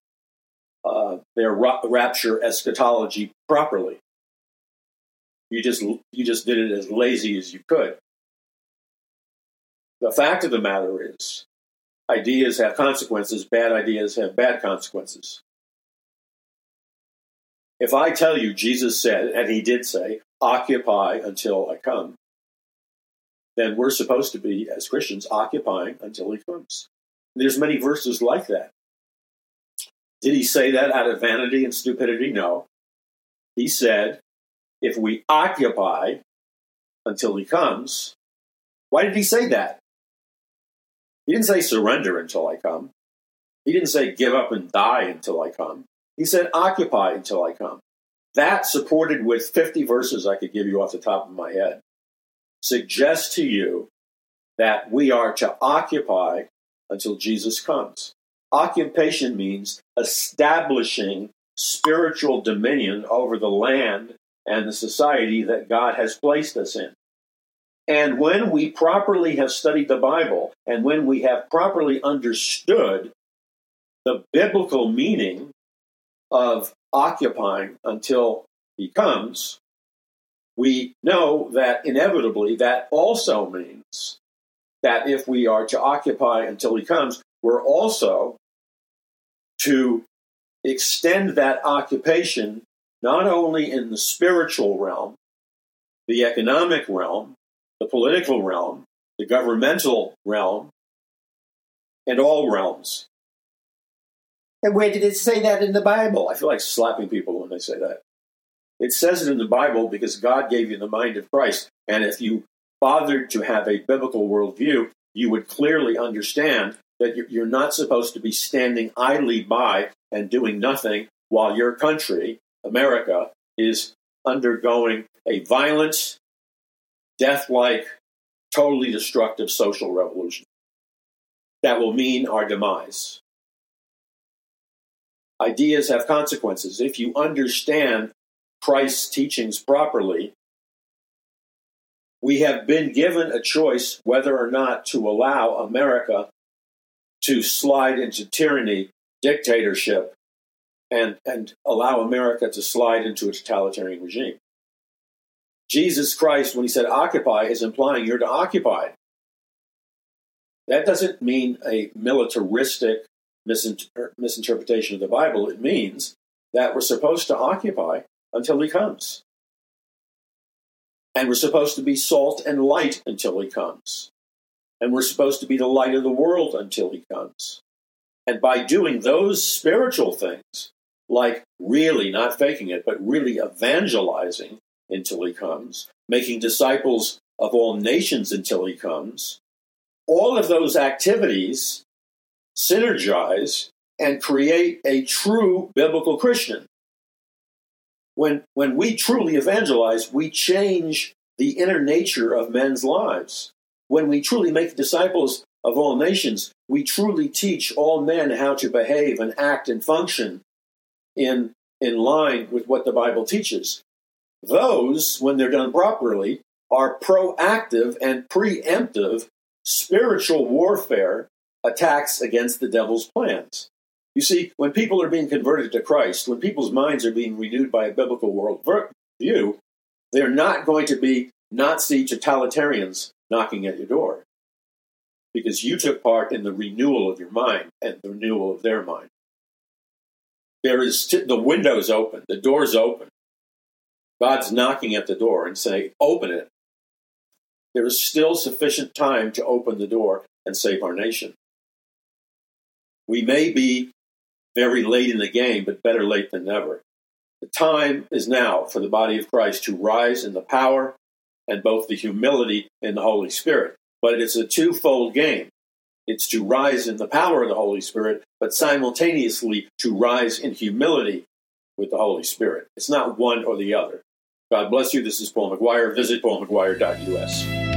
[SPEAKER 2] uh, their ra- rapture eschatology properly. You just you just did it as lazy as you could. The fact of the matter is, ideas have consequences, bad ideas have bad consequences. If I tell you Jesus said, and he did say, occupy until I come, then we're supposed to be, as Christians, occupying until he comes. There's many verses like that. Did he say that out of vanity and stupidity? No. He said, if we occupy until he comes, why did he say that? He didn't say surrender until I come. He didn't say give up and die until I come. He said occupy until I come. that supported with 50 verses I could give you off the top of my head suggests to you that we are to occupy until Jesus comes. Occupation means establishing spiritual dominion over the land and the society that God has placed us in. And when we properly have studied the Bible and when we have properly understood the biblical meaning of occupying until he comes, we know that inevitably that also means that if we are to occupy until he comes, we're also to extend that occupation not only in the spiritual realm, the economic realm, the political realm, the governmental realm, and all realms. And where did it say that in the Bible? I feel like slapping people when they say that. It says it in the Bible because God gave you the mind of Christ. And if you bothered to have a biblical worldview, you would clearly understand that you're not supposed to be standing idly by and doing nothing while your country, America, is undergoing a violent, death like, totally destructive social revolution that will mean our demise. Ideas have consequences. If you understand Christ's teachings properly, we have been given a choice whether or not to allow America to slide into tyranny, dictatorship, and, and allow America to slide into a totalitarian regime. Jesus Christ, when he said occupy, is implying you're to occupy. That doesn't mean a militaristic misinter- misinterpretation of the Bible. It means that we're supposed to occupy until he comes. And we're supposed to be salt and light until he comes. And we're supposed to be the light of the world until he comes. And by doing those spiritual things, like really not faking it, but really evangelizing until he comes, making disciples of all nations until he comes, all of those activities synergize and create a true biblical Christian. When, when we truly evangelize, we change the inner nature of men's lives. When we truly make disciples of all nations, we truly teach all men how to behave and act and function in, in line with what the Bible teaches. Those, when they're done properly, are proactive and preemptive spiritual warfare attacks against the devil's plans. You see, when people are being converted to Christ, when people's minds are being renewed by a biblical worldview, they're not going to be Nazi totalitarians knocking at your door because you took part in the renewal of your mind and the renewal of their mind. There is t- the window's open, the door's open. God's knocking at the door and saying, Open it. There is still sufficient time to open the door and save our nation. We may be very late in the game, but better late than never. The time is now for the body of Christ to rise in the power and both the humility and the Holy Spirit. But it's a twofold game. It's to rise in the power of the Holy Spirit, but simultaneously to rise in humility with the Holy Spirit. It's not one or the other. God bless you. This is Paul McGuire. Visit paulmcguire.us.